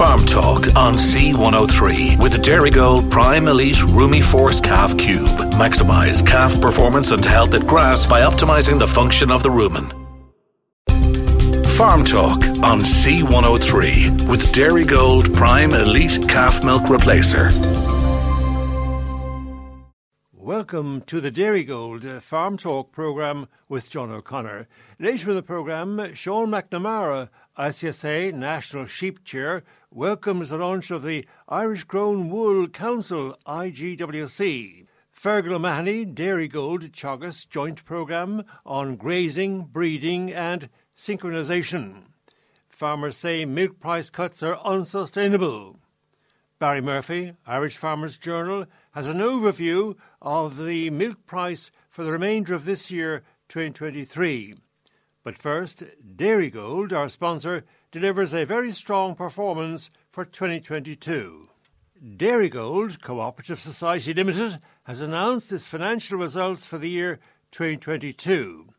Farm Talk on C103 with the Dairygold Prime Elite Rumi Force Calf Cube. Maximize calf performance and health at grass by optimizing the function of the rumen. Farm Talk on C103 with Dairy Gold Prime Elite Calf Milk Replacer. Welcome to the Dairygold Gold uh, Farm Talk programme with John O'Connor. Later in the programme, Sean McNamara, ICSA National Sheep Chair, welcomes the launch of the Irish Grown Wool Council IGWC. Fergal O'Mahony, Dairygold Teagasc Joint Programme on Grazing, Breeding and Synchronisation. Farmers say milk price cuts are unsustainable. Barry Murphy, Irish Farmers Journal, has an overview of the milk price for the remainder of this year, 2023. But first, Dairygold, our sponsor, delivers a very strong performance for 2022. Dairygold Cooperative Society Limited has announced its financial results for the year 2022.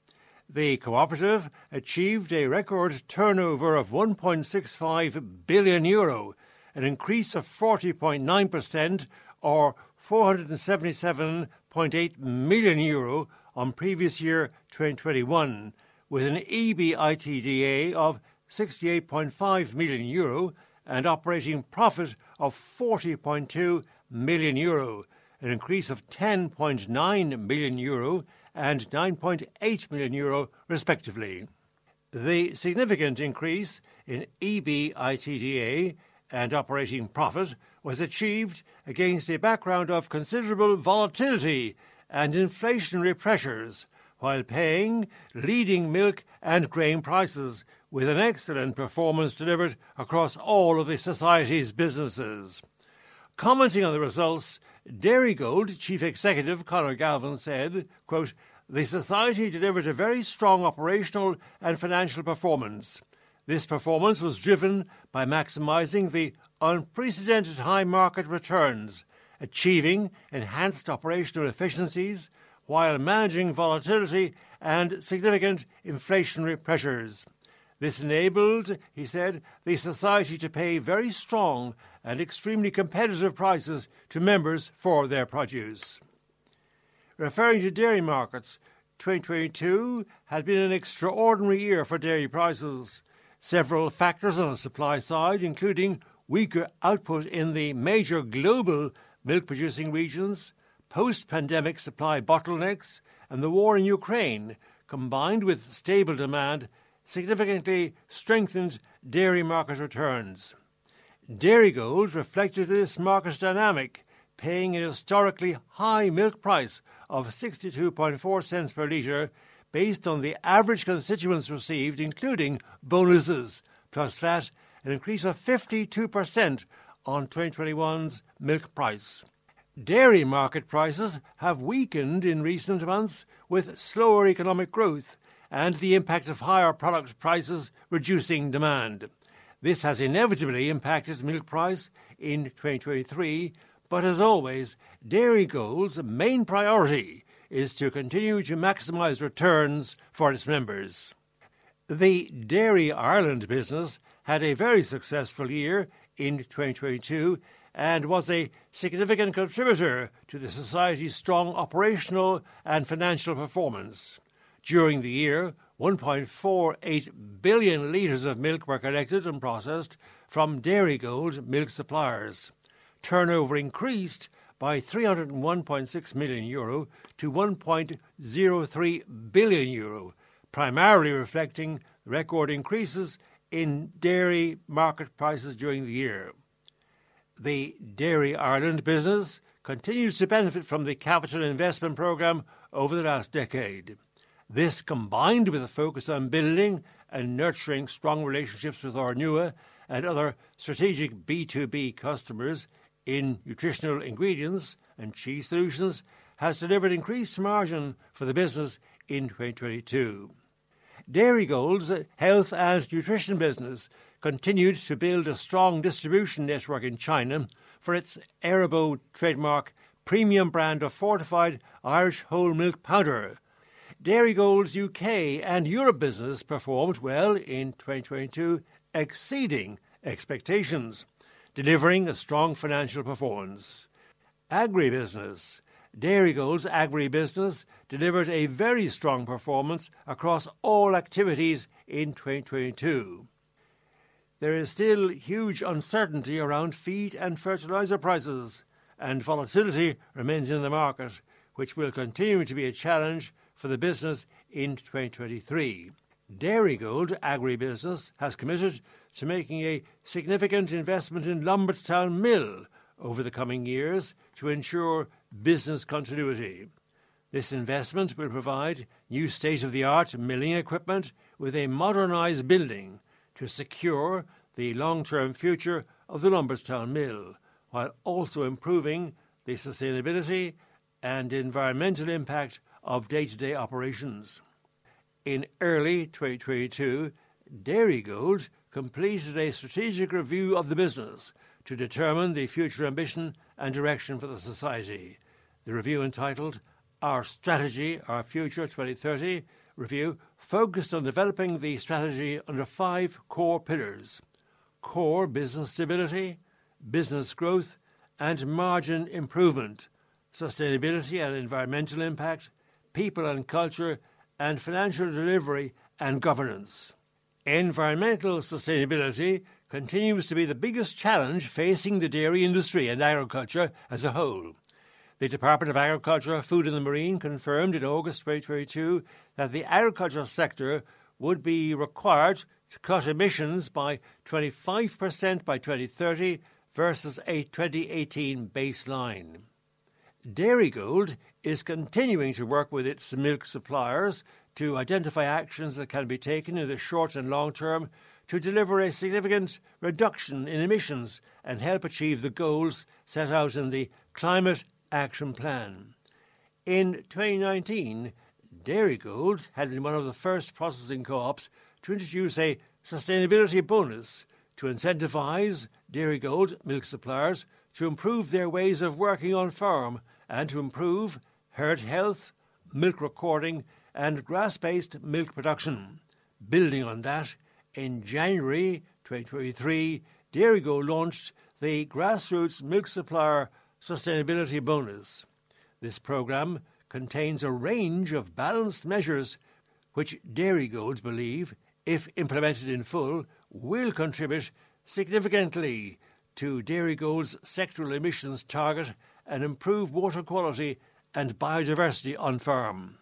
The cooperative achieved a record turnover of 1.65 billion euro, an increase of 40.9% or 477.8 million euro on previous year 2021, with an EBITDA of 68.5 million euro and operating profit of 40.2 million euro, an increase of 10.9 million euro and 9.8 million euro respectively. The significant increase in EBITDA and operating profit was achieved against a background of considerable volatility and inflationary pressures, while paying leading milk and grain prices, with an excellent performance delivered across all of the Society's businesses. Commenting on the results, Dairygold Chief Executive Conor Galvin said, quote, The Society delivered a very strong operational and financial performance. This performance was driven by maximising the unprecedented high market returns, achieving enhanced operational efficiencies, while managing volatility and significant inflationary pressures. This enabled, he said, the Society to pay very strong and extremely competitive prices to members for their produce. Referring to dairy markets, 2022 had been an extraordinary year for dairy prices. Several factors on the supply side, including weaker output in the major global milk producing regions, post pandemic supply bottlenecks, and the war in Ukraine, combined with stable demand, significantly strengthened dairy market returns. Dairy Gold reflected this market dynamic, paying an historically high milk price of 62.4 cents per litre based on the average constituents received, including bonuses, plus VAT, an increase of 52% on 2021's milk price. Dairy market prices have weakened in recent months with slower economic growth and the impact of higher product prices reducing demand. This has inevitably impacted milk price in 2023, but as always, Dairygold's main priority is to continue to maximise returns for its members. The Dairy Ireland business had a very successful year in 2022 and was a significant contributor to the Society's strong operational and financial performance. During the year, 1.48 billion litres of milk were collected and processed from Dairy Gold milk suppliers. Turnover increased by 301.6 million euro to 1.03 billion euro, primarily reflecting record increases in dairy market prices during the year. The Dairy Ireland business continues to benefit from the capital investment programme over the last decade. This, combined with a focus on building and nurturing strong relationships with Ornua and other strategic B2B customers, in nutritional ingredients and cheese solutions has delivered increased margin for the business in 2022. Dairy Dairygold's health and nutrition business continued to build a strong distribution network in China for its Erabo trademark premium brand of fortified Irish whole milk powder. Dairy Dairygold's UK and Europe business performed well in 2022, exceeding expectations, delivering a strong financial performance. Agribusiness. Dairy Dairygold's agribusiness delivered a very strong performance across all activities in 2022. There is still huge uncertainty around feed and fertilizer prices, and volatility remains in the market, which will continue to be a challenge for the business in 2023. Dairygold Agribusiness has committed to making a significant investment in Lombardstown Mill over the coming years to ensure business continuity. This investment will provide new state of the art milling equipment with a modernised building to secure the long term future of the Lombardstown Mill, while also improving the sustainability and environmental impact of day to day operations. In early 2022, Dairygold completed a strategic review of the business to determine the future ambition and direction for the society. The review entitled Our Strategy, Our Future 2030 review focused on developing the strategy under five core pillars core business stability, business growth, and margin improvement, sustainability and environmental impact, people and culture, and financial delivery and governance. Environmental sustainability continues to be the biggest challenge facing the dairy industry and agriculture as a whole. The Department of Agriculture, Food and the Marine confirmed in August 2022 that the agricultural sector would be required to cut emissions by 25% by 2030 versus a 2018 baseline. Dairygold is continuing to work with its milk suppliers to identify actions that can be taken in the short and long term to deliver a significant reduction in emissions and help achieve the goals set out in the Climate Action Plan. In 2019, Dairygold had been one of the first processing co ops to introduce a sustainability bonus to incentivise Dairygold milk suppliers to improve their ways of working on farm and to improve herd health, milk recording, and grass based milk production. Building on that, in January 2023, Dairygold launched the Grassroots Milk Supplier Sustainability Bonus. This programme contains a range of balanced measures which dairy Dairygold believe if implemented in full, will contribute significantly to dairy Dairygold's sectoral emissions target and improve water quality and biodiversity on farm.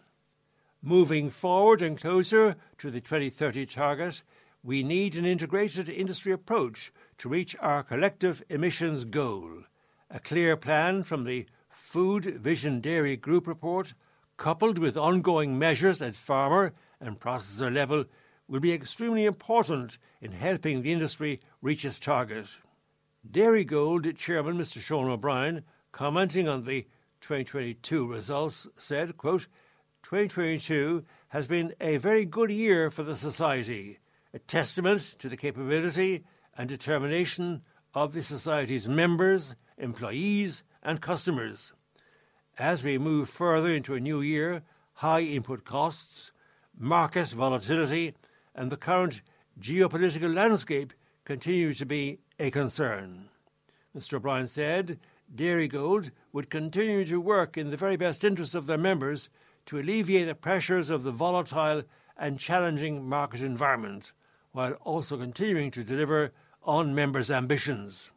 Moving forward and closer to the 2030 target, we need an integrated industry approach to reach our collective emissions goal. A clear plan from the Food Vision Dairy Group report, coupled with ongoing measures at farmer and processor level, will be extremely important in helping the industry reach its target. Dairy Gold Chairman Mr. Sean O'Brien, commenting on the 2022 results, said, quote, 2022 has been a very good year for the Society, a testament to the capability and determination of the Society's members, employees, and customers. As we move further into a new year, high input costs, market volatility, and the current geopolitical landscape continue to be a concern. Mr. O'Brien said Dairygold would continue to work in the very best interests of their members to alleviate the pressures of the volatile and challenging market environment, while also continuing to deliver on members' ambitions.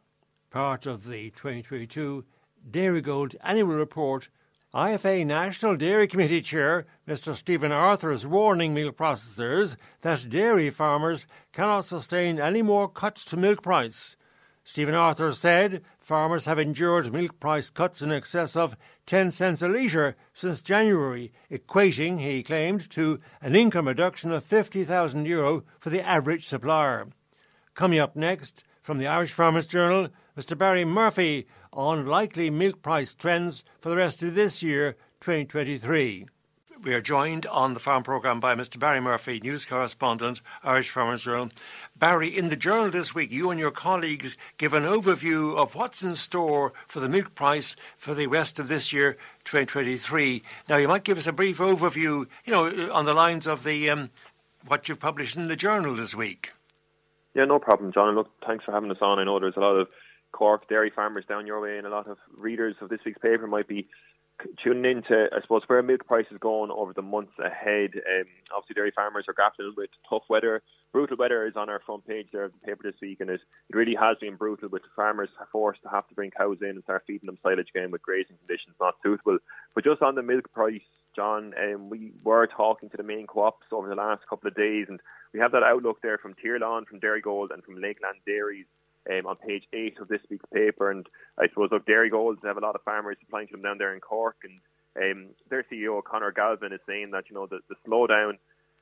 Part of the 2022 Dairygold annual report IFA National Dairy Committee Chair Mr. Stephen Arthur is warning milk processors that dairy farmers cannot sustain any more cuts to milk price. Stephen Arthur said farmers have endured milk price cuts in excess of 10 cents a litre since January, equating, he claimed, to an income reduction of €50,000 Euro for the average supplier. Coming up next, from the Irish Farmers Journal, Mr. Barry Murphy on likely milk price trends for the rest of this year, 2023. We are joined on the farm programme by Mr. Barry Murphy, news correspondent, Irish Farmers Journal. Barry, in the journal this week, you and your colleagues give an overview of what's in store for the milk price for the rest of this year, 2023. Now, you might give us a brief overview, you know, on the lines of the um, what you've published in the journal this week. Yeah, no problem, John. look, thanks for having us on. I know there's a lot of Cork dairy farmers down your way, and a lot of readers of this week's paper might be tuning into, I suppose, where milk prices going over the months ahead. Um, obviously, dairy farmers are grappling with tough weather. Brutal weather is on our front page there of the paper this week, and it, it really has been brutal with the farmers forced to have to bring cows in and start feeding them silage again with grazing conditions not suitable. But just on the milk price, John, um, we were talking to the main co-ops over the last couple of days, and we have that outlook there from Tirlán, from Dairy Gold, and from Lakeland Dairies um, on page eight of this week's paper. And I suppose, look, Dairygold have a lot of farmers supplying to them down there in Cork, and um, their CEO Conor Galvin is saying that you know the, the slowdown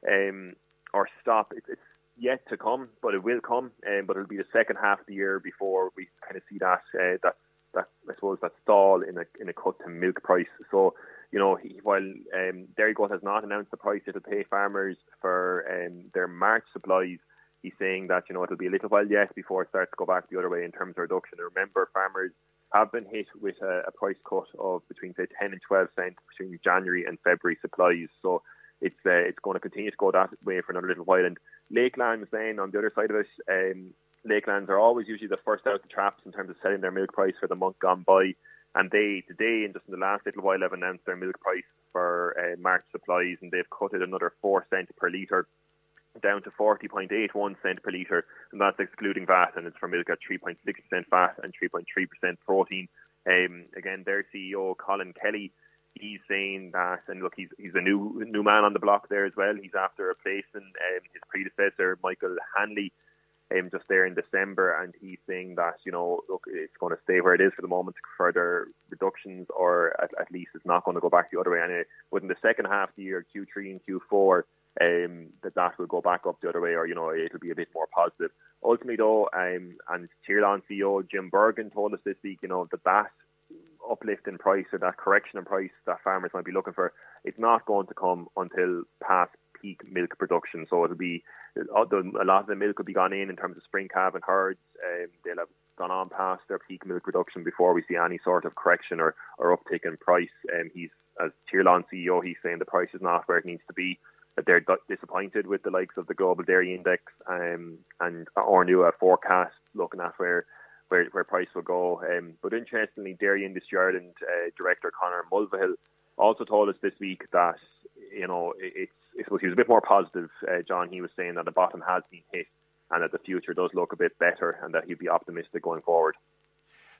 um, or stop it's, it's yet to come, but it will come. Um, but it'll be the second half of the year before we kind of see that uh, that that I suppose that stall in a in a cut to milk price. So you know, he, while um, Dairygold has not announced the price it'll pay farmers for um, their March supplies, he's saying that you know it'll be a little while yet before it starts to go back the other way in terms of reduction. And remember, farmers have been hit with a, a price cut of between say 10 and 12 cents between January and February supplies. So it's uh, it's going to continue to go that way for another little while. And Lakelands then on the other side of it, um, Lakelands are always usually the first out of the traps in terms of setting their milk price for the month gone by. And they today and just in the last little while have announced their milk price for uh, March supplies, and they've cut it another four cent per litre down to 40.81 cent per litre, and that's excluding VAT, and it's for milk at 3.6% fat and 3.3% protein. Um, again, their CEO, Colin Kelly, he's saying that, and look, he's he's a new new man on the block there as well. He's after replacing um, his predecessor, Michael Hanley, um, just there in December, and he's saying that you know, look, it's going to stay where it is for the moment. Further reductions, or at, at least it's not going to go back the other way. Anyway, within the second half of the year, Q3 and Q4 um, that that will go back up the other way, or you know it'll be a bit more positive. Ultimately, though, um, and Tirlán CEO Jim Bergin told us this week, you know that that uplift in price or that correction in price that farmers might be looking for, it's not going to come until past peak milk production. So it'll be a lot of the milk will be gone in in terms of spring calf and herds. Um, they'll have gone on past their peak milk production before we see any sort of correction or, or uptick in price. And um, he's as Tirlán CEO, he's saying the price is not where it needs to be that they're disappointed with the likes of the global dairy index um, and or new forecast looking at where where, where price will go. Um, but interestingly, Dairy Industry Ireland uh, director Conor Mulvihill also told us this week that you know it's, it's he was a bit more positive. Uh, John, he was saying that the bottom has been hit and that the future does look a bit better and that he'd be optimistic going forward.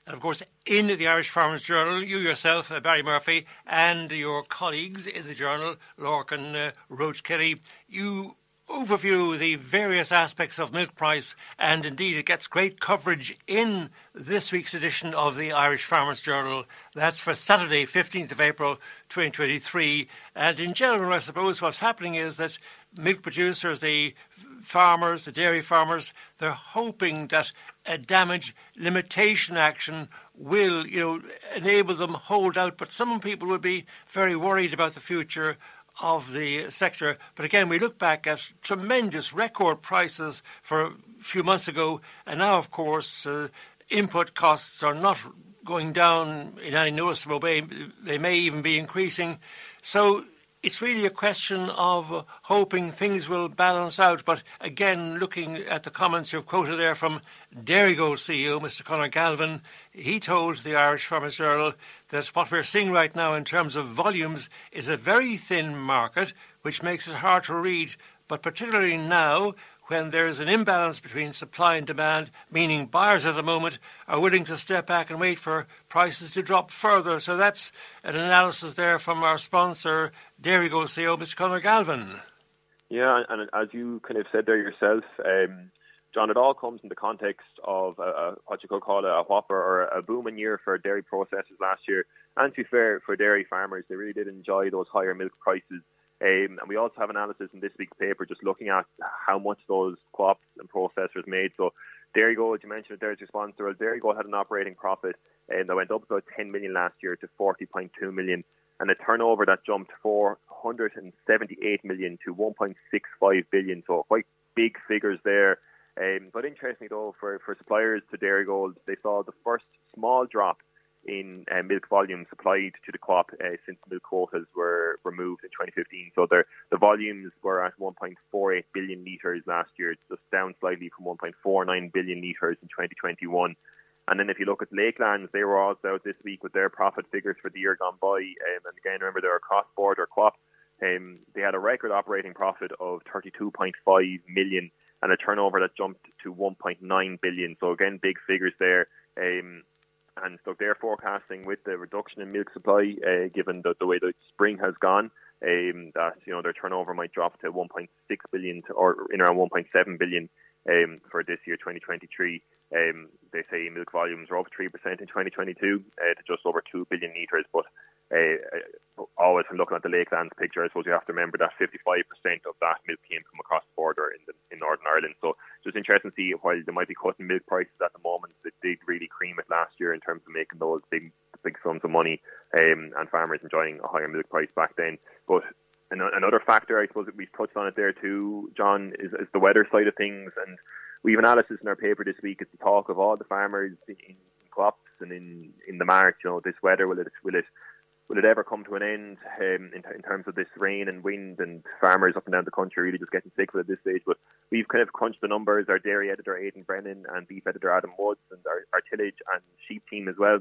And of course, in the Irish Farmers Journal, you yourself, uh, Barry Murphy, and your colleagues in the journal, Lorcan uh, Roche Kelly, you overview the various aspects of milk price, and indeed it gets great coverage in this week's edition of the Irish Farmers Journal. That's for Saturday, 15th of April 2023. And in general, I suppose what's happening is that milk producers, the farmers, the dairy farmers, they're hoping that a damage limitation action will, you know, enable them hold out. But some people would be very worried about the future of the sector. But again, we look back at tremendous record prices for a few months ago, and now, of course, uh, input costs are not going down in any noticeable way. They may even be increasing. So it's really a question of hoping things will balance out. But again, looking at the comments you've quoted there from Dairygold CEO, Mr. Conor Galvin, he told the Irish Farmers Journal that what we're seeing right now in terms of volumes is a very thin market, which makes it hard to read. But particularly now, when there's an imbalance between supply and demand, meaning buyers at the moment are willing to step back and wait for prices to drop further. So that's an analysis there from our sponsor, Dairygold CEO, Mr. Conor Galvin. Yeah, and as you kind of said there yourself, um, John, it all comes in the context of a, a, what you could call a, a whopper or a booming year for dairy processors last year. And to be fair, for dairy farmers, they really did enjoy those higher milk prices um, and we also have analysis in this week's paper just looking at how much those co-ops and processors made. So Dairygold, you mentioned it there's your sponsor. Well, Dairygold had an operating profit um, that went up about 10 million last year to 40.2 million, and a turnover that jumped 478 million to 1.65 billion. So quite big figures there. Um, but interestingly, though, for, for suppliers to Dairygold, they saw the first small drop in uh, milk volume supplied to the co-op uh, since milk quotas were removed in 2015. So the volumes were at 1.48 billion litres last year, just down slightly from 1.49 billion litres in 2021. And then if you look at Lakelands, they were also out this week with their profit figures for the year gone by. Um, and again, remember they're a cross-border co-op. Um, they had a record operating profit of 32.5 million and a turnover that jumped to 1.9 billion. So again, big figures there. Um, and so they're forecasting with the reduction in milk supply, uh, given the, the way the spring has gone, um, that you know their turnover might drop to 1.6 billion to, or in around 1.7 billion um, for this year, 2023. Um, they say milk volumes are up 3% in 2022 uh, to just over 2 billion litres. But uh, always when looking at the Lakelands picture, I suppose you have to remember that 55% of that milk came from across the border in, the, in Northern Ireland. So just interesting to see while they might be cutting milk prices at the moment, they did really cream it last year in terms of making those big big sums of money um, and farmers enjoying a higher milk price back then. But another factor, I suppose, that we've touched on it there too, John, is, is the weather side of things. And we have analysis in our paper this week. It's the talk of all the farmers in, in crops and in in the market. You know, this weather will it will it will it ever come to an end um, in, in, terms of this rain and wind and farmers up and down the country really just getting sick of it at this stage? But we've kind of crunched the numbers. Our dairy editor Aidan Brennan and beef editor Adam Woods and our, our tillage and sheep team as well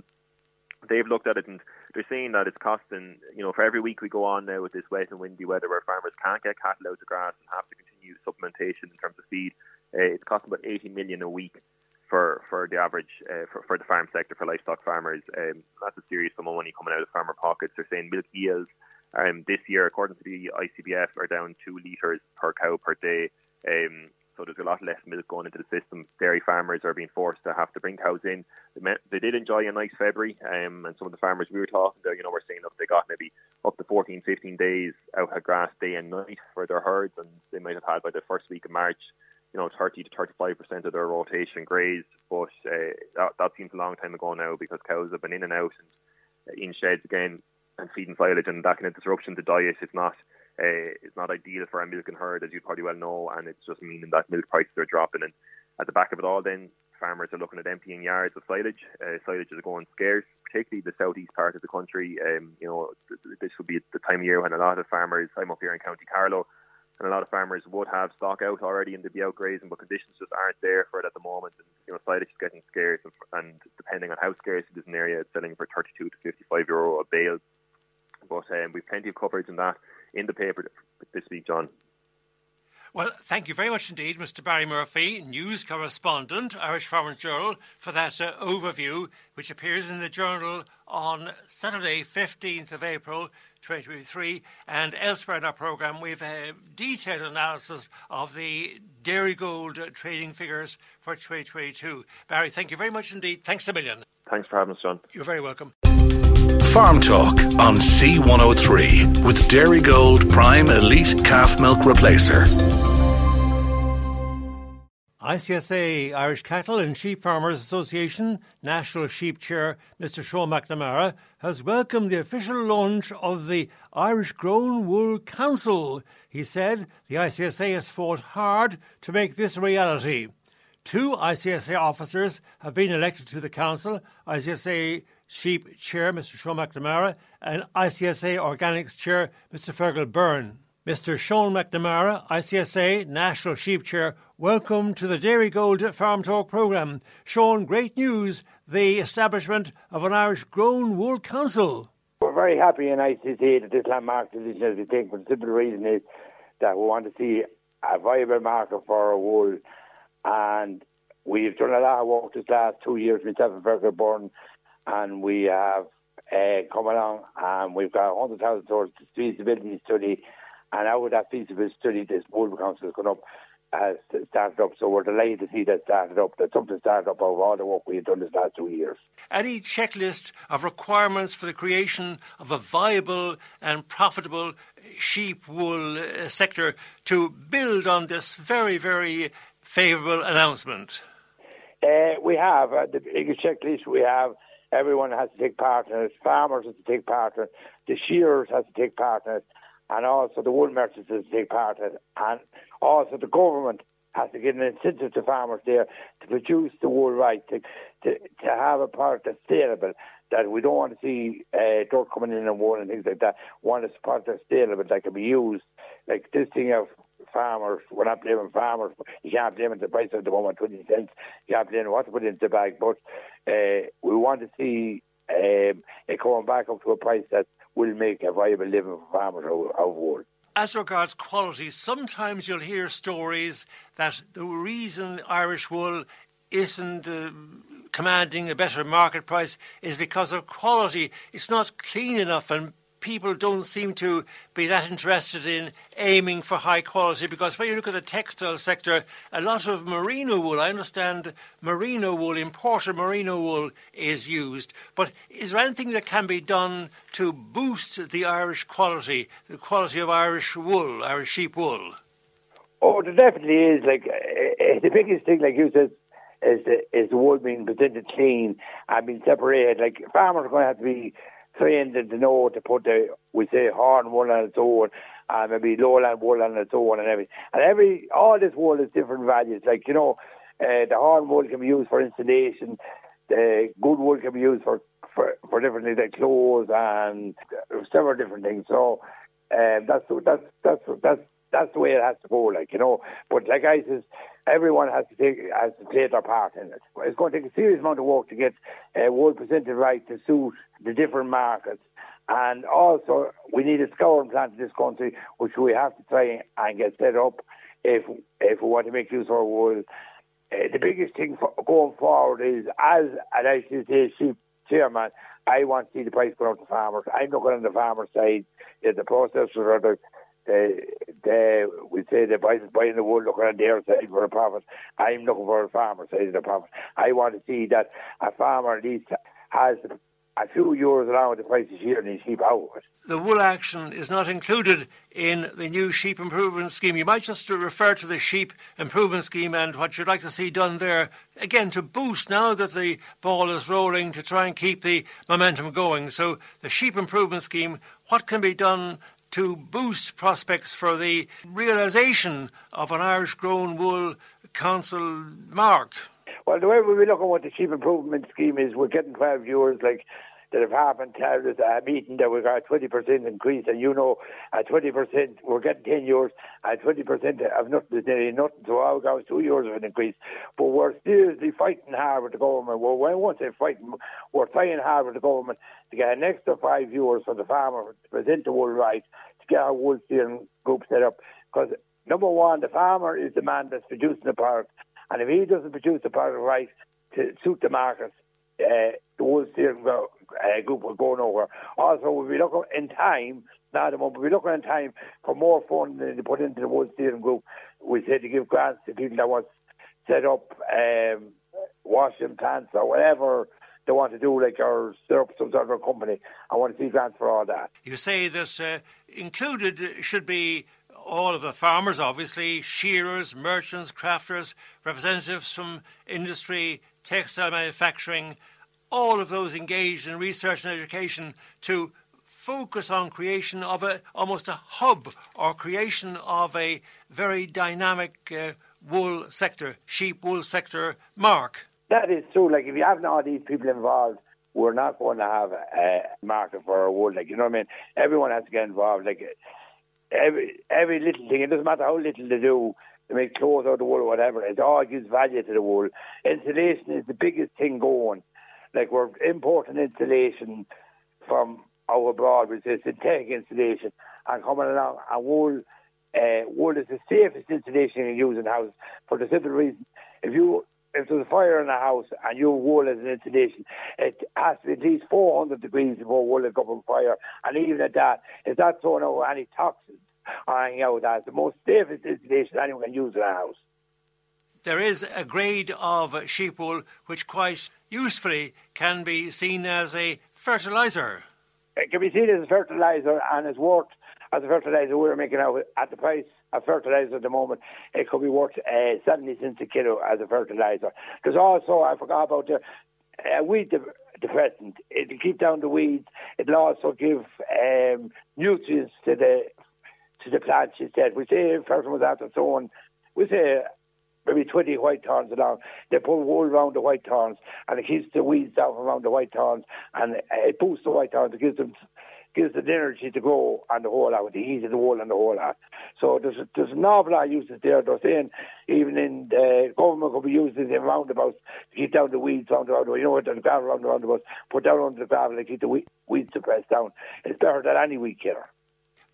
they've looked at it and they're saying that it's costing, you know, for every week we go on now with this wet and windy weather where farmers can't get cattle out of grass and have to continue supplementation in terms of feed, uh, it's costing about 80 million a week for, for the average, uh, for, for the farm sector, for livestock farmers. Um, that's a serious sum of money coming out of farmer pockets. They're saying milk yields um, this year, according to the ICBF, are down two litres per cow per day. Um, so there's a lot less milk going into the system. Dairy farmers are being forced to have to bring cows in. They, met, they did enjoy a nice February, um, and some of the farmers we were talking to, you know, were saying that they got maybe up to 14, 15 days out of grass day and night for their herds, and they might have had by the first week of March, you know, 30 to 35 percent of their rotation grazed. But uh, that, that seems a long time ago now because cows have been in and out and in sheds again and feeding silage, and that kind of disruption to diet is not uh, it's not ideal for a milking herd, as you probably well know, and it's just meaning that milk prices are dropping. And at the back of it all, then farmers are looking at emptying yards of silage. Uh, silage is going scarce, particularly the southeast part of the country. Um, you know, this would be the time of year when a lot of farmers. I'm up here in County Carlow. And a lot of farmers would have stock out already and they'd be out grazing, but conditions just aren't there for it at the moment. And you know, silage is getting scarce, and, and depending on how scarce it is in the area, it's selling for 32 to 55 euro a bale. But um, we've plenty of coverage in that in the paper this week, John. Well, thank you very much indeed, Mr. Barry Murphy, news correspondent, Irish Farmers Journal, for that uh, overview, which appears in the journal on Saturday, 15th of April 2023. And elsewhere in our programme, we've a detailed analysis of the Dairy Gold trading figures for 2022. Barry, thank you very much indeed. Thanks a million. Thanks for having us, John. You're very welcome. Farm Talk on C103 with Dairy Gold Prime Elite Calf Milk Replacer. ICSA Irish Cattle and Sheep Farmers Association National Sheep Chair Mr Sean McNamara has welcomed the official launch of the Irish Grown Wool Council. He said the ICSA has fought hard to make this a reality. Two ICSA officers have been elected to the council ICSA Sheep Chair, Mr. Sean McNamara, and ICSA Organics Chair, Mr. Fergal Byrne. Mr. Sean McNamara, ICSA National Sheep Chair, welcome to the Dairy Gold Farm Talk programme. Sean, great news the establishment of an Irish Grown Wool Council. We're very happy in ICSA that this landmark decision has been taken for the simple reason is that we want to see a viable market for our wool and we've done a lot of work this last two years, myself and Fergal Byrne and we have uh, come along and we've got 100,000 towards the feasibility study. And out of that feasibility study, this Wool Council has gone up, has started up. So we're delighted to see that started up, that something started up of all the work we've done this last two years. Any checklist of requirements for the creation of a viable and profitable sheep wool uh, sector to build on this very, very favourable announcement? Uh, we have uh, the biggest checklist we have Everyone has to take part in it. Farmers have to take part in it. The shearers have to take part in it. And also the wool merchants have to take part in it. And also the government has to give an incentive to farmers there to produce the wool right, to, to, to have a product that's saleable, that we don't want to see uh, dirt coming in and wool and things like that. We want a product that's saleable that can be used. Like this thing of farmers, we're not blaming farmers. You can't blame the price of the moment, 20 cents. You can't blame what to put into the bag. But uh, we want to see um, it coming back up to a price that will make a viable living for farmers of, of wool. As regards quality, sometimes you'll hear stories that the reason Irish wool isn't uh, commanding a better market price is because of quality. It's not clean enough and people don't seem to be that interested in aiming for high quality because when you look at the textile sector, a lot of merino wool, I understand merino wool, imported merino wool is used. But is there anything that can be done to boost the Irish quality, the quality of Irish wool, Irish sheep wool? Oh, there definitely is. Like uh, the biggest thing, like you said, is the, is the wool being presented clean and being separated. Like farmers are going to have to be trained to know to put the we say horn wool on its own, and maybe lowland wool on its own, and everything. And every all this wool has different values. Like you know, uh, the horn wool can be used for insulation. The good wool can be used for for, for different things like clothes and several different things. So um, that's that's that's that's that's the way it has to go. Like you know, but like I says, everyone has to take has to play their part in it. It's going to take a serious amount of work to get uh, wool presented right to suit the different markets. And also, we need a scouring plant in this country, which we have to try and get set up if if we want to make use of our wool. Uh, the biggest thing for going forward is, as an ICC chief chairman, I want to see the price go out to farmers. I'm looking on the farmer side, the processors or the they, they, we say the buying, buying the wool looking on their side for a profit. I'm looking for a farmer side of the profit. I want to see that a farmer at least has a few euros around the prices here and sheep out. The wool action is not included in the new sheep improvement scheme. You might just refer to the sheep improvement scheme and what you'd like to see done there, again, to boost now that the ball is rolling to try and keep the momentum going. So, the sheep improvement scheme, what can be done to boost prospects for the realisation of an Irish grown wool council mark? Well, the way we look at what the sheep improvement scheme is, we're getting 12 viewers like that have happened us a meeting that we got a 20% increase, and you know, at 20%, we're getting 10 euros, at 20% of nothing, nearly nothing, so I got two euros of an increase. But we're seriously fighting hard with the government. Well, I won't say fighting, we're fighting hard with the government to get an extra five euros for the farmer to present the wool right, to get our wool steering group set up. Because number one, the farmer is the man that's producing the product, and if he doesn't produce the product right to suit the market, uh, the wool steering uh, group will go nowhere. Also, we'll be looking in time, not the moment, we'll be looking in time for more funding to put into the wool steering group. We said to give grants to people that want to set up um, washing plants or whatever they want to do, like or set up some sort of a company. I want to see grants for all that. You say that uh, included should be all of the farmers, obviously, shearers, merchants, crafters, representatives from industry, textile manufacturing, all of those engaged in research and education to focus on creation of a almost a hub or creation of a very dynamic uh, wool sector, sheep wool sector. Mark. That is true. Like if you have all these people involved, we're not going to have a market for our wool. Like you know what I mean? Everyone has to get involved. Like every every little thing. It doesn't matter how little they do to make clothes out of the wool or whatever. It all gives value to the wool. Insulation is the biggest thing going. Like we're importing insulation from out abroad, which is synthetic insulation, and coming along, and wool, uh, wool is the safest insulation you can use in house for the simple reason if you if there's a fire in a house and your wool is an insulation, it has to be at least 400 degrees before wool is up on fire. And even at that, it's not throwing out any toxins or anything out that's the most safest insulation anyone can use in a house. There is a grade of sheep wool which quite usefully can be seen as a fertiliser. It can be seen as a fertiliser and it's worked as a fertiliser we're making out at the price of fertiliser at the moment. It could be worth uh, 70 cents a kilo as a fertiliser. There's also, I forgot about the uh, weed depressant. It'll keep down the weeds. It'll also give um, nutrients to the to the plants instead. We say if person was after sowing, we say maybe 20 white thorns along. They put wool around the white thorns and it keeps the weeds down around the white thorns and it boosts the white thorns. It gives them gives it energy to grow on the whole with the heat of the wool and the whole lot. So there's there's an awful lot of uses there. They're saying even in the government could be using the roundabouts to keep down the weeds on the roundabout. You know what the gravel around the roundabouts, put down under the gravel and keep the weeds suppressed down. It's better than any weed killer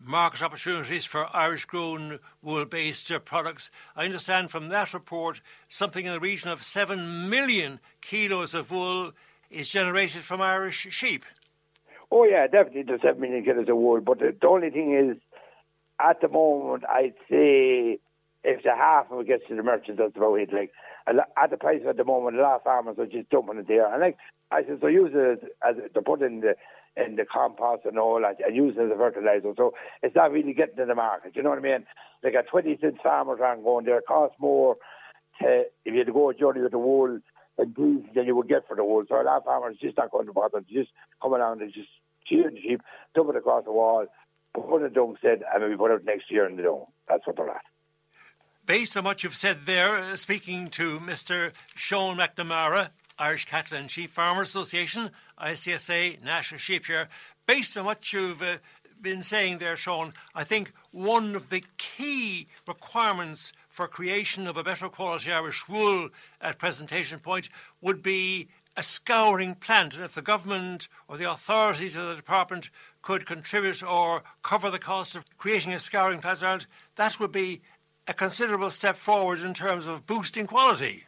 market opportunities for Irish grown wool based products. I understand from that report something in the region of 7 million kilos of wool is generated from Irish sheep. Oh, yeah, definitely there's 7 million kilos of wool. But the, the only thing is, at the moment, I'd say if the half of it gets to the merchants, that's about it. Like, at the price at the moment, a lot of farmers are just dumping it there. And like I said, so use it as, as to put in the in the compost and all that and using it as a fertilizer. So it's not really getting to the market. You know what I mean? Like a 20 cent farmers aren't going there. It costs more to, if you had to go a journey with the wool and bees than you would get for the wool. So a lot of farmers just not going to bother. They just come around and just shear the sheep, dump it across the wall, put a dung set, and maybe put it next year in the dung. That's what they're at. Based on what you've said there, uh, speaking to Mr. Sean McNamara, Irish Cattle and Sheep Farmers Association, ICSA, National Sheep. Based on what you've uh, been saying there, Sean, I think one of the key requirements for creation of a better quality Irish wool at presentation point would be a scouring plant. And if the government or the authorities of the department could contribute or cover the cost of creating a scouring plant around, that would be a considerable step forward in terms of boosting quality.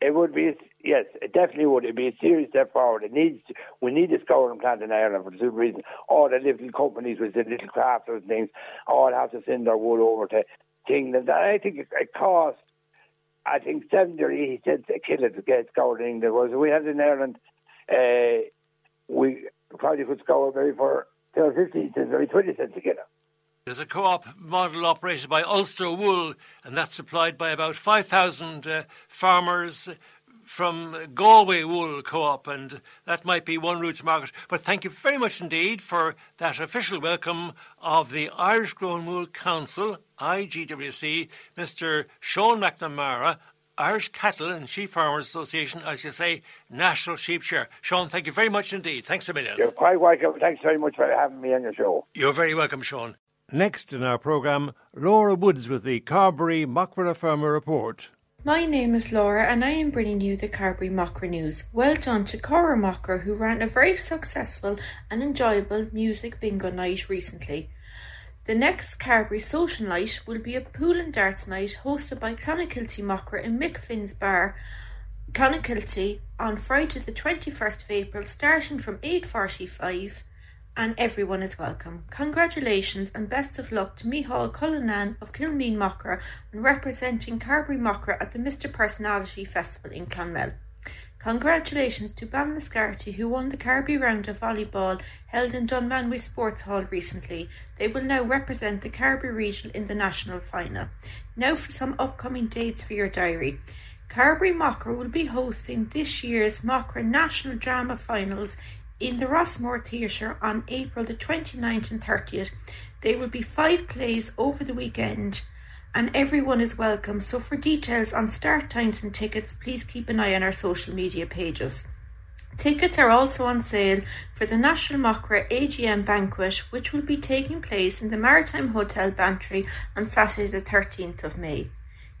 It would be yes, it definitely would. It'd be a serious step forward. It needs to, we need a scouring plant in Ireland for the simple reason all the little companies with the little crafters and things all have to send their wool over to England. And I think it, it costs I think seventy or eighty cents a kilo to get scoured in England. Whereas we had in Ireland uh, we probably could scour maybe for 10 or 15 cents or 20 cents a kilo. There's a co op model operated by Ulster Wool, and that's supplied by about 5,000 uh, farmers from Galway Wool Co op, and that might be one route to market. But thank you very much indeed for that official welcome of the Irish Grown Wool Council, IGWC, Mr. Sean McNamara. Irish Cattle and Sheep Farmers Association, as you say, National Sheep Shearer. Sean, thank you very much indeed. Thanks a million. You're quite welcome. Thanks very much for having me on your show. You're very welcome, Sean. Next in our programme, Laura Woods with the Carbery Macra Farmer Report. My name is Laura and I am bringing you the Carbery Macra News. Well done to Cora Macra who ran a very successful and enjoyable music bingo night recently. The next Carbery Social Night will be a pool and darts night hosted by Clonakilty Macra in Mick Finn's Bar, Clonakilty on Friday the 21st of April starting from 8.45 and everyone is welcome. Congratulations and best of luck to Mihal Cullinan of Kilmeen Macra and representing Carbery Macra at the Mr. Personality Festival in Clonmel. Congratulations to Ballinascarthy who won the Carbery Round of Volleyball held in Dunmanway Sports Hall recently. They will now represent the Carbery region in the national final. Now for some upcoming dates for your diary. Carbery Macra will be hosting this year's Macra National Drama Finals in the Rossmore Theatre on April the 29th and 30th. There will be five plays over the weekend and everyone is welcome. So for details on start times and tickets, please keep an eye on our social media pages. Tickets are also on sale for the National Macra AGM banquet, which will be taking place in the Maritime Hotel Bantry on Saturday the 13th of May.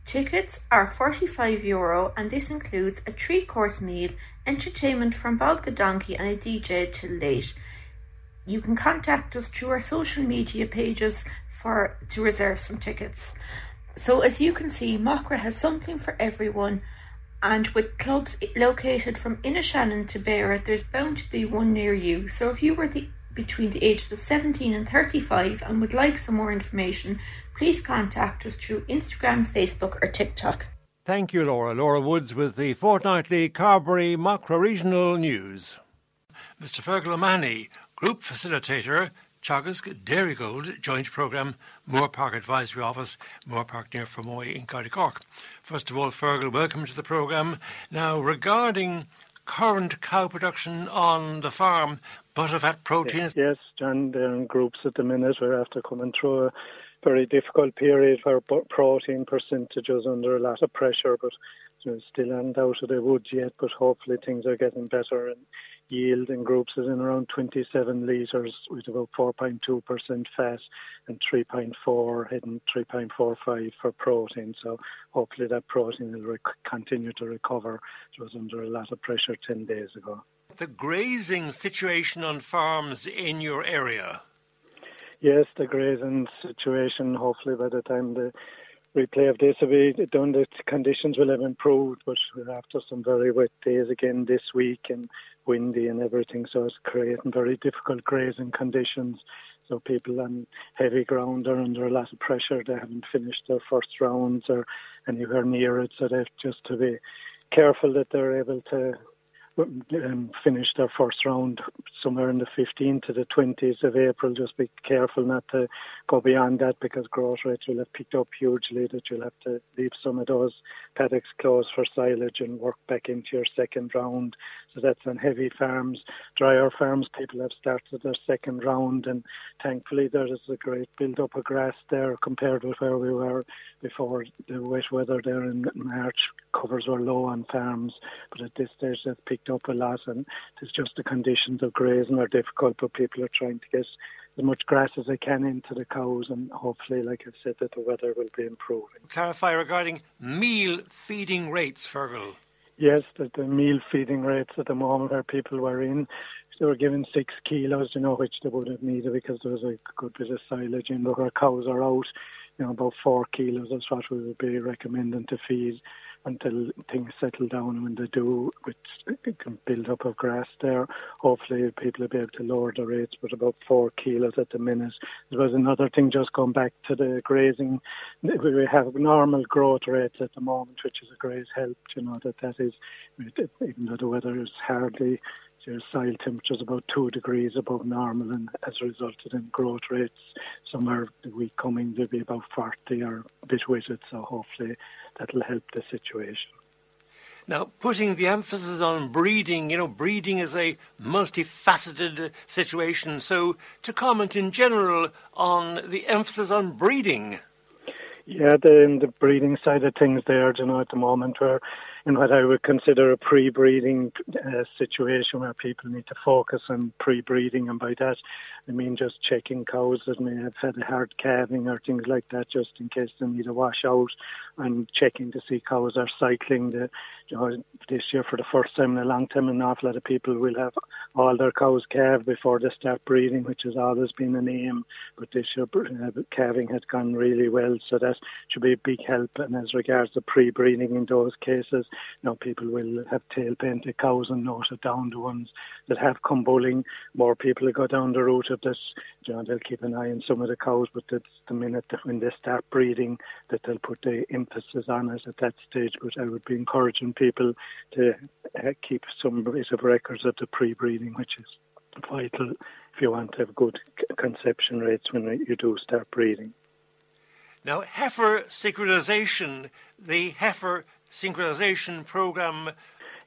Tickets are €45 Euro and this includes a three course meal, entertainment from Bog the Donkey, and a DJ till late. You can contact us through our social media pages for to reserve some tickets. So as you can see, Macra has something for everyone and with clubs located from Inishannon to Beara, there's bound to be one near you. So if you were the between the ages of 17 and 35 and would like some more information, please contact us through Instagram, Facebook, or TikTok. Thank you, Laura. Laura Woods with the fortnightly Carbery Macra Regional News. Mr. Fergal O'Mahony, Group Facilitator, Teagasc Dairy Gold Joint Programme, Moorepark Advisory Office, Moorepark near Fermoy in County Cork. First of all, Fergal, welcome to the programme. Now, regarding current cow production on the farm, butterfat proteins. Yes, John, they're in groups at the minute. We're after coming through a very difficult period where protein percentages under a lot of pressure, but you know, still haven't out of the woods yet. But hopefully things are getting better and yield in groups is in around 27 litres with about 4.2% fat and 3.4 heading 3.45 for protein. So hopefully that protein will rec- continue to recover. It was under a lot of pressure 10 days ago. The grazing situation on farms in your area? Yes, the grazing situation, hopefully by the time the replay of this will be done, the conditions will have improved, but after some very wet days again this week and windy and everything, so it's creating very difficult grazing conditions. So people on heavy ground are under a lot of pressure. They haven't finished their first rounds or anywhere near it, so they've just to be careful that they're able to um, finish their first round somewhere in the 15th to the 20th of April. Just be careful not to go beyond that because growth rates will have picked up hugely. That you'll have to leave some of those paddocks closed for silage and work back into your second round. That's on heavy farms. Drier farms, people have started their second round, and thankfully there is a great build up of grass there compared with where we were before the wet weather there in March. Covers were low on farms, but at this stage they've picked up a lot, and it's just the conditions of grazing are difficult, but people are trying to get as much grass as they can into the cows, and hopefully, like I said, that the weather will be improving. Clarify regarding meal feeding rates, Fergal. Yes, the, the meal feeding rates at the moment where people were in, they were given six kilos, you know, which they would have needed because there was a good bit of silage in, but our cows are out, you know, about four kilos is what we would be recommending to feed until things settle down. When they do, which can build up of grass there, hopefully people will be able to lower the rates, but about four kilos at the minute. There was another thing just going back to the grazing. We have normal growth rates at the moment, which is a great help. You know that that is, even though the weather is hardly your soil temperature is about two degrees above normal and as has resulted in growth rates somewhere the week coming to be about 40 or a bit it. So hopefully that'll help the situation. Now, putting the emphasis on breeding, you know, breeding is a multifaceted situation. So, to comment in general on the emphasis on breeding. Yeah, the, the breeding side of things there, you know, at the moment where in what I would consider a pre-breeding uh, situation where people need to focus on pre-breeding, and by that I mean just checking cows that may have had a hard calving or things like that, just in case they need a wash out, and checking to see cows are cycling. The, you know, this year for the first time in a long time, an awful lot of people will have all their cows calved before they start breeding, which has always been an aim. But this year uh, calving has gone really well, so that should be a big help. And as regards the pre-breeding in those cases, you know, people will have tail painted cows and noted down the ones that have come bulling. More people go down the route of this. Know, they'll keep an eye on some of the cows, but it's the minute that when they start breeding that they'll put the emphasis on it at that stage. But I would be encouraging people to uh, keep some bit of records of the pre-breeding, which is vital if you want to have good conception rates when you do start breeding. Now, heifer synchronization, the heifer synchronization program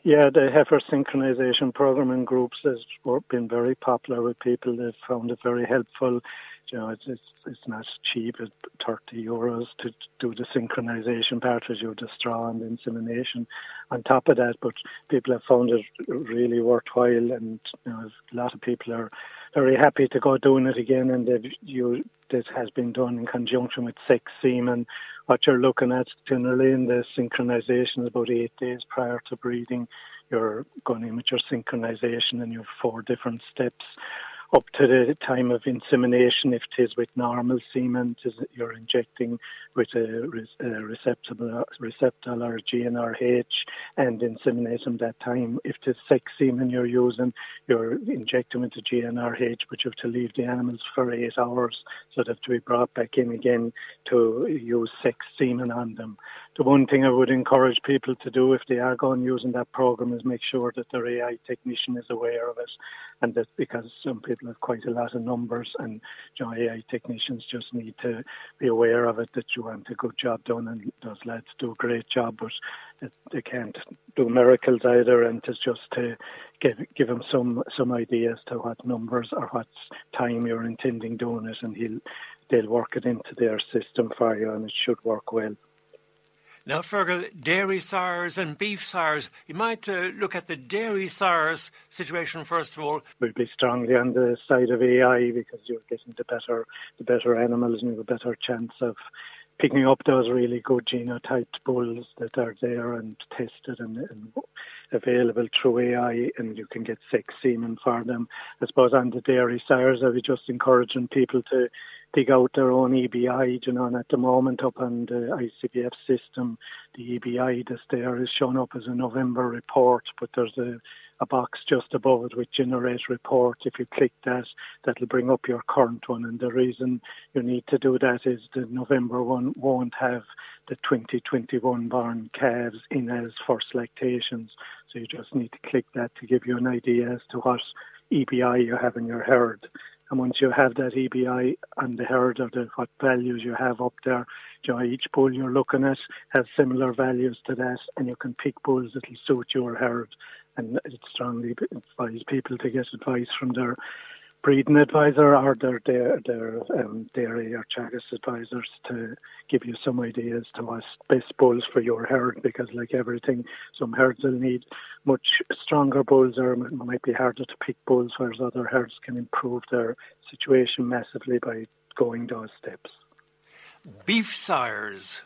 yeah, the heifer synchronization program in groups has been very popular with people. They've found it very helpful. You know, it's it's, it's not cheap. It's thirty euros to do the synchronization part, as you the straw and the insemination on top of that. But people have found it really worthwhile, and you know, a lot of people are very happy to go doing it again. And you this has been done in conjunction with sex semen what you're looking at generally in the synchronization is about eight days prior to breeding. You're going in with your synchronization and you have four different steps up to the time of insemination, if it is with normal semen, you're injecting with a, a Receptal or GnRH and inseminate that time. If it's sex semen you're using, you're injecting with the GnRH, but you have to leave the animals for eight hours, so they have to be brought back in again to use sex semen on them. The one thing I would encourage people to do if they are going using that program is make sure that their AI technician is aware of it and that because some people have quite a lot of numbers and you know, AI technicians just need to be aware of it that you want a good job done and those lads do a great job but they can't do miracles either and it's just to give give him some some ideas to what numbers or what time you're intending doing it and he'll they'll work it into their system for you, and it should work well. Now, Fergal, dairy sires and beef sires, you might uh, look at the dairy sires situation first of all. We'll be strongly on the side of AI because you're getting the better, the better animals and you have a better chance of picking up those really good genotyped bulls that are there and tested and, and, available through AI, and you can get sex semen for them. I suppose on the dairy sires, I would just encouraging people to dig out their own EBI, you know, and at the moment up on the ICBF system, the EBI that's there is shown up as a November report, but there's a, a box just above it with generate report. If you click that, that'll bring up your current one. And the reason you need to do that is the November one won't have the 2021 barn calves in as first lactations. So you just need to click that to give you an idea as to what EBI you have in your herd. And once you have that EBI and the herd of the what values you have up there, you know, each bull you're looking at has similar values to that, and you can pick bulls that'll suit your herd. And it strongly advise people to get advice from their breeding advisor or their their, their um, dairy or Teagasc advisors to give you some ideas to what's best bulls for your herd because like everything some herds will need much stronger bulls or it might be harder to pick bulls whereas other herds can improve their situation massively by going those steps. Beef sires.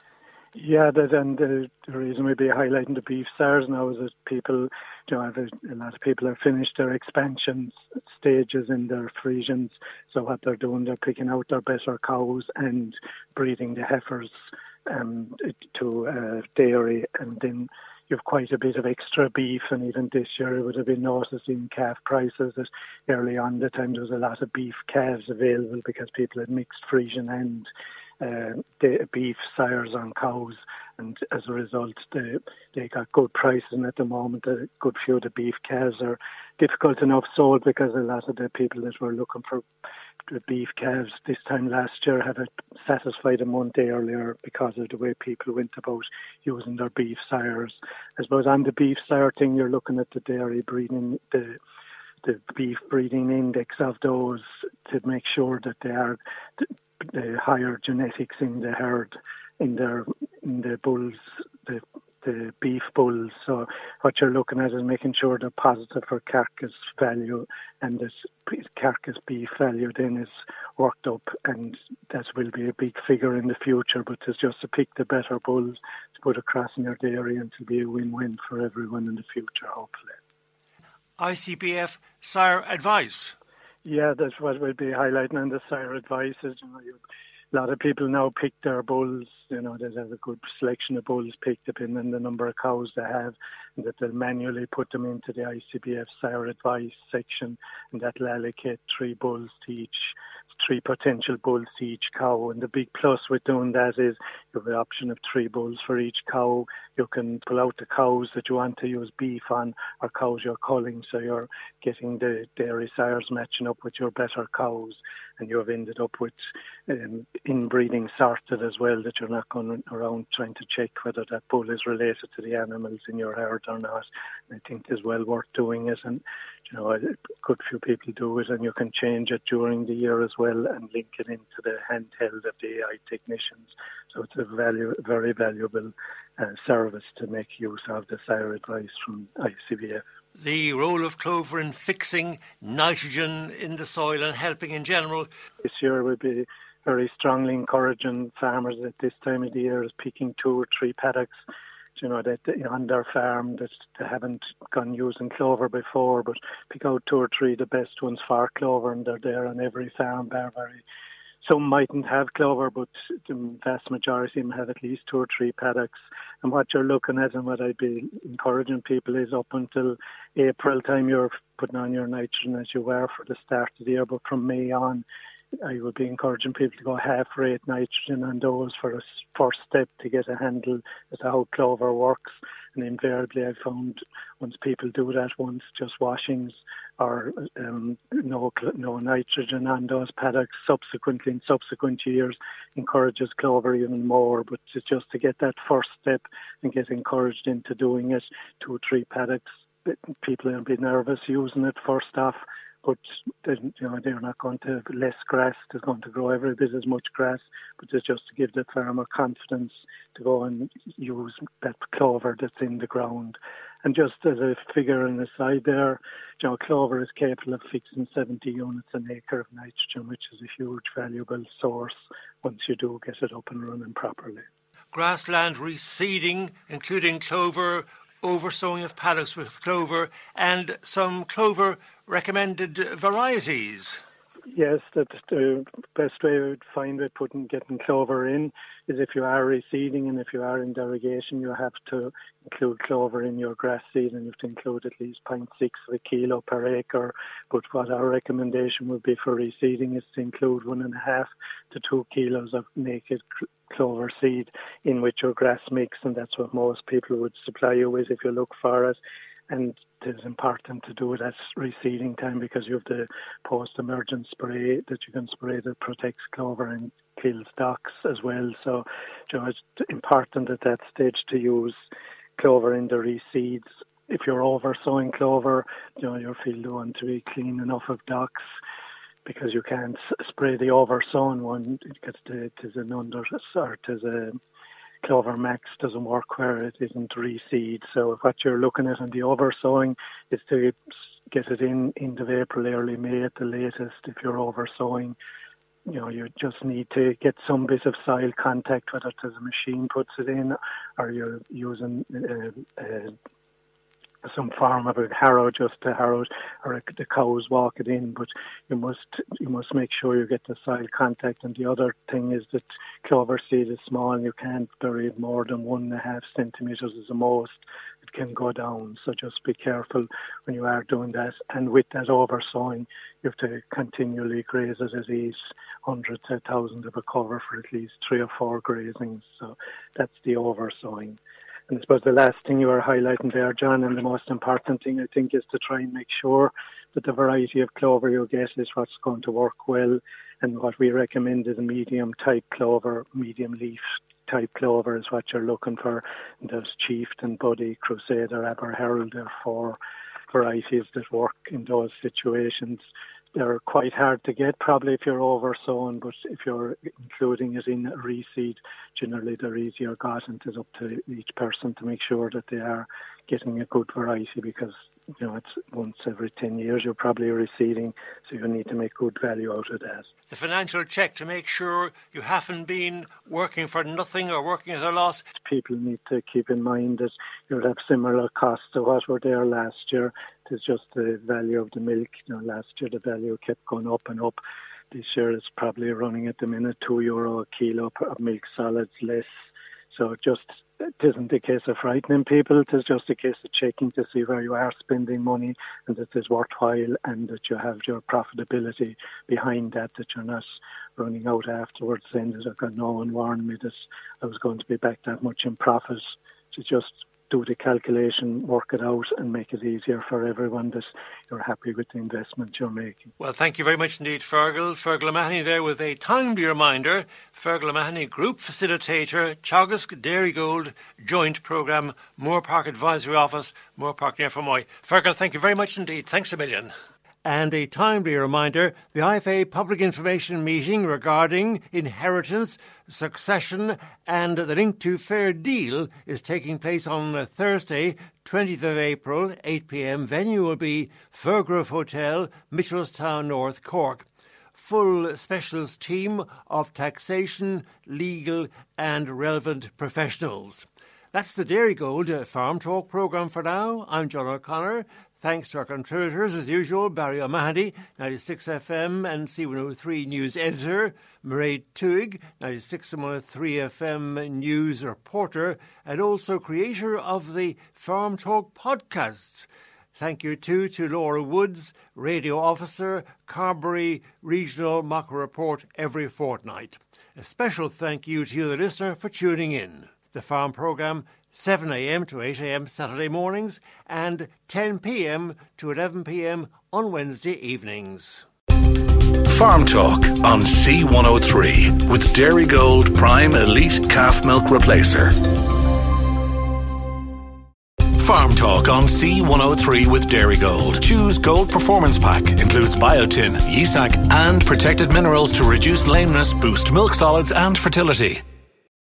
Yeah, that, and the, the reason we'd be highlighting the beef sires now is that people, know, a, lot of people have finished their expansion stages in their Friesians. So what they're doing, they're picking out their better cows and breeding the heifers um, to uh, dairy, and then you've quite a bit of extra beef. And even this year, it would have been noticing calf prices that early on the time there was a lot of beef calves available because people had mixed Friesian and Um, the beef sires on cows, and as a result, they they got good pricing at the moment. A good few of the beef calves are difficult enough sold because a lot of the people that were looking for the beef calves this time last year had it satisfied a month earlier because of the way people went about using their beef sires. I suppose on the beef sire thing, you're looking at the dairy breeding the the beef breeding index of those to make sure that they are the higher genetics in the herd, in their in the bulls, the the beef bulls. So what you're looking at is making sure they're positive for carcass value, and this carcass beef value then is worked up, and that will be a big figure in the future. But it's just to pick the better bulls to put across in your dairy, and to be a win-win for everyone in the future, hopefully. ICBF sire advice. Yeah, that's what we'll be highlighting in the sire advices. You know, a lot of people now pick their bulls. You know, they have a good selection of bulls picked depending on the number of cows they have, and that they'll manually put them into the ICBF sire advice section, and that'll allocate three bulls to each three potential bulls to each cow. And the big plus with doing that is you have the option of three bulls for each cow. You can pull out the cows that you want to use beef on or cows you're culling. So you're getting the dairy sires matching up with your better cows. And you have ended up with um, inbreeding sorted as well, that you're not going around trying to check whether that bull is related to the animals in your herd or not. I think it's well worth doing it. And you know, a good few people do it, and you can change it during the year as well and link it into the handheld of the AI technicians. So it's a value, very valuable uh, service to make use of the sire advice from ICBF. The role of clover in fixing nitrogen in the soil and helping in general. This year we'll be very strongly encouraging farmers at this time of the year is picking two or three paddocks you know, that on their farm that they haven't gone using clover before, but pick out two or three the best ones for clover, and they're there on every farm. They're very some mightn't have clover, but the vast majority of them have at least two or three paddocks. And what you're looking at and what I'd be encouraging people is up until April time you're putting on your nitrogen as you were for the start of the year, but from May on I would be encouraging people to go half rate nitrogen on those for a first step to get a handle as to how clover works. And invariably, I found once people do that, once just washings or um, no no nitrogen on those paddocks, subsequently in subsequent years, encourages clover even more. But it's just to get that first step and get encouraged into doing it, two or three paddocks, people will be nervous using it first off but you know they're not going to less grass. They're going to grow every bit as much grass, but it's just to give the farmer confidence to go and use that clover that's in the ground. And just as a figure on the side there, you know, clover is capable of fixing 70 units an acre of nitrogen, which is a huge valuable source once you do get it up and running properly. Grassland reseeding, including clover, oversowing of paddocks with clover, and some clover recommended varieties. Yes, that's the best way I would find it putting getting clover in is if you are reseeding and if you are in derogation, you have to include clover in your grass seed and you have to include at least 0.6 of a kilo per acre. But what our recommendation would be for reseeding is to include one and a half to two kilos of naked clover seed in with your grass mix, and that's what most people would supply you with if you look for it and it is important to do it at reseeding time because you have the post-emergent spray that you can spray that protects clover and kills docks as well. So, you know, it's important at that stage to use clover in the reseeds. If you're over sowing clover, you know, your field want to be clean enough of docks because you can't spray the over sown one because it is an under or it is a Clover Max doesn't work where it isn't reseed. So what you're looking at in the oversowing is to get it in end of April, early May at the latest. If you're oversowing, you know, you just need to get some bit of soil contact, whether it's a machine puts it in or you're using uh, uh, some farm of a harrow just to harrow or the cows walk it in but you must you must make sure you get the soil contact and the other thing is that clover seed is small and you can't bury it more than one and a half centimeters as the most it can go down so just be careful when you are doing that. And with that oversowing you have to continually graze it at least hundreds of thousands of a cover for at least three or four grazings so that's the oversowing and I suppose the last thing you were highlighting there, John, and the most important thing I think is to try and make sure that the variety of clover you get is what's going to work well. And what we recommend is a medium type clover, medium leaf type clover is what you're looking for. And there's Chieftain, Buddy, Crusader, Aber Herald, there are four varieties that work in those situations they're quite hard to get probably if you're over sown, but if you're including it in reseed, generally they're easier got and it's up to each person to make sure that they are getting a good variety because you know, it's once every 10 years you're probably reseeding, so you need to make good value out of that. The financial check to make sure you haven't been working for nothing or working at a loss. People need to keep in mind that you'll have similar costs to what were there last year. It's just the value of the milk. You know, last year the value kept going up and up. This year it's probably running at the minute two euro a kilo of milk solids less. So just it isn't a case of frightening people. It is just a case of checking to see where you are spending money and that it's worthwhile and that you have your profitability behind that, that you're not running out afterwards saying that no one warned me that I was going to be back that much in profit. To just do the calculation, work it out, and make it easier for everyone that you're happy with the investment you're making. Well, thank you very much indeed, Fergal. Fergal O'Mahony there with a timely reminder. Fergal O'Mahony, Group Facilitator, Teagasc Dairygold Joint Programme, Moorepark Advisory Office, Moorepark near Fermoy. Fergal, thank you very much indeed. Thanks a million. And a timely reminder the IFA public information meeting regarding inheritance, succession, and the link to Fair Deal is taking place on Thursday, 20th of April, 8 pm. Venue will be Firgrove Hotel, Mitchelstown North, Cork. Full specialist team of taxation, legal, and relevant professionals. That's the Dairygold Farm Talk programme for now. I'm John O'Connor. Thanks to our contributors, as usual, Barry O'Mahony, 96 FM and C103 News Editor, Mairead Tuig, 96 and 103 FM News Reporter, and also creator of the Farm Talk podcasts. Thank you too to Laura Woods, radio officer, Carbery Regional Macra Report every fortnight. A special thank you to you, the listener, for tuning in. The farm programme 7am to 8am Saturday mornings and 10pm to 11pm on Wednesday evenings. Farm Talk on C103 with Dairy Gold Prime Elite Calf Milk Replacer. Farm Talk on C103 with Dairy Gold. Choose Gold Performance Pack. Includes biotin, Yea-Sacc, and protected minerals to reduce lameness, boost milk solids and fertility.